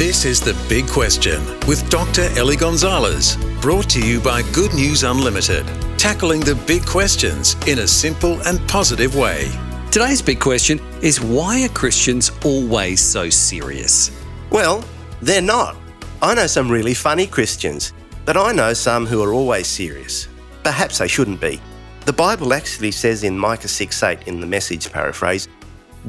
This is The Big Question with Dr. Ellie Gonzalez, brought to you by Good News Unlimited, tackling the big questions in a simple and positive way. Today's big question is why are Christians always so serious? Well, they're not. I know some really funny Christians, but I know some who are always serious. Perhaps they shouldn't be. The Bible actually says in Micah 6 8 in the message paraphrase,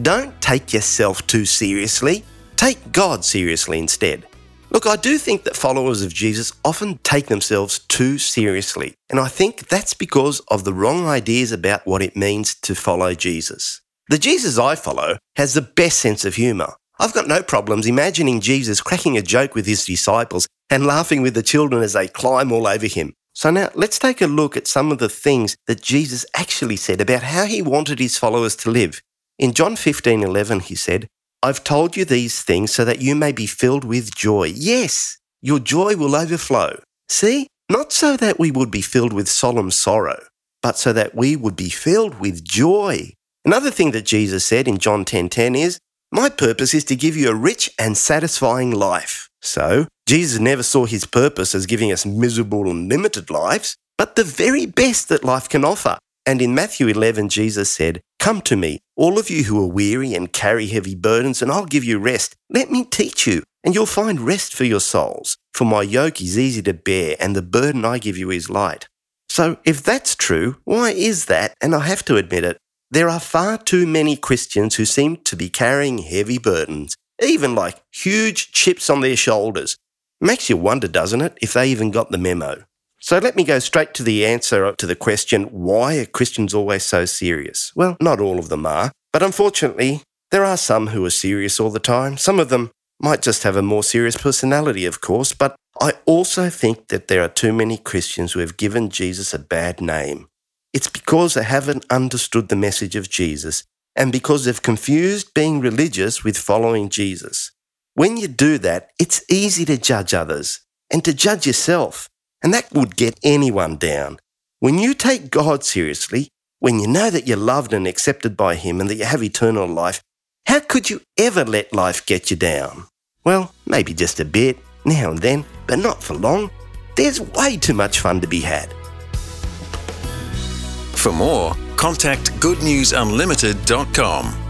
don't take yourself too seriously, take God seriously instead. Look, I do think that followers of Jesus often take themselves too seriously, and I think that's because of the wrong ideas about what it means to follow Jesus. The Jesus I follow has the best sense of humour. I've got no problems imagining Jesus cracking a joke with his disciples and laughing with the children as they climb all over him. So now let's take a look at some of the things that Jesus actually said about how he wanted his followers to live. In John 15:11 he said, "I've told you these things so that you may be filled with joy." Yes, your joy will overflow. See? Not so that we would be filled with solemn sorrow, but so that we would be filled with joy. Another thing that Jesus said in John 10:10 is, "My purpose is to give you a rich and satisfying life." So, Jesus never saw his purpose as giving us miserable and limited lives, but the very best that life can offer. And in Matthew 11, Jesus said, Come to me, all of you who are weary and carry heavy burdens, and I'll give you rest. Let me teach you, and you'll find rest for your souls. For my yoke is easy to bear, and the burden I give you is light. So, if that's true, why is that? And I have to admit it, there are far too many Christians who seem to be carrying heavy burdens, even like huge chips on their shoulders. Makes you wonder, doesn't it, if they even got the memo? So let me go straight to the answer to the question why are Christians always so serious? Well, not all of them are, but unfortunately, there are some who are serious all the time. Some of them might just have a more serious personality, of course, but I also think that there are too many Christians who have given Jesus a bad name. It's because they haven't understood the message of Jesus and because they've confused being religious with following Jesus. When you do that, it's easy to judge others and to judge yourself. And that would get anyone down. When you take God seriously, when you know that you're loved and accepted by Him and that you have eternal life, how could you ever let life get you down? Well, maybe just a bit, now and then, but not for long. There's way too much fun to be had. For more, contact goodnewsunlimited.com.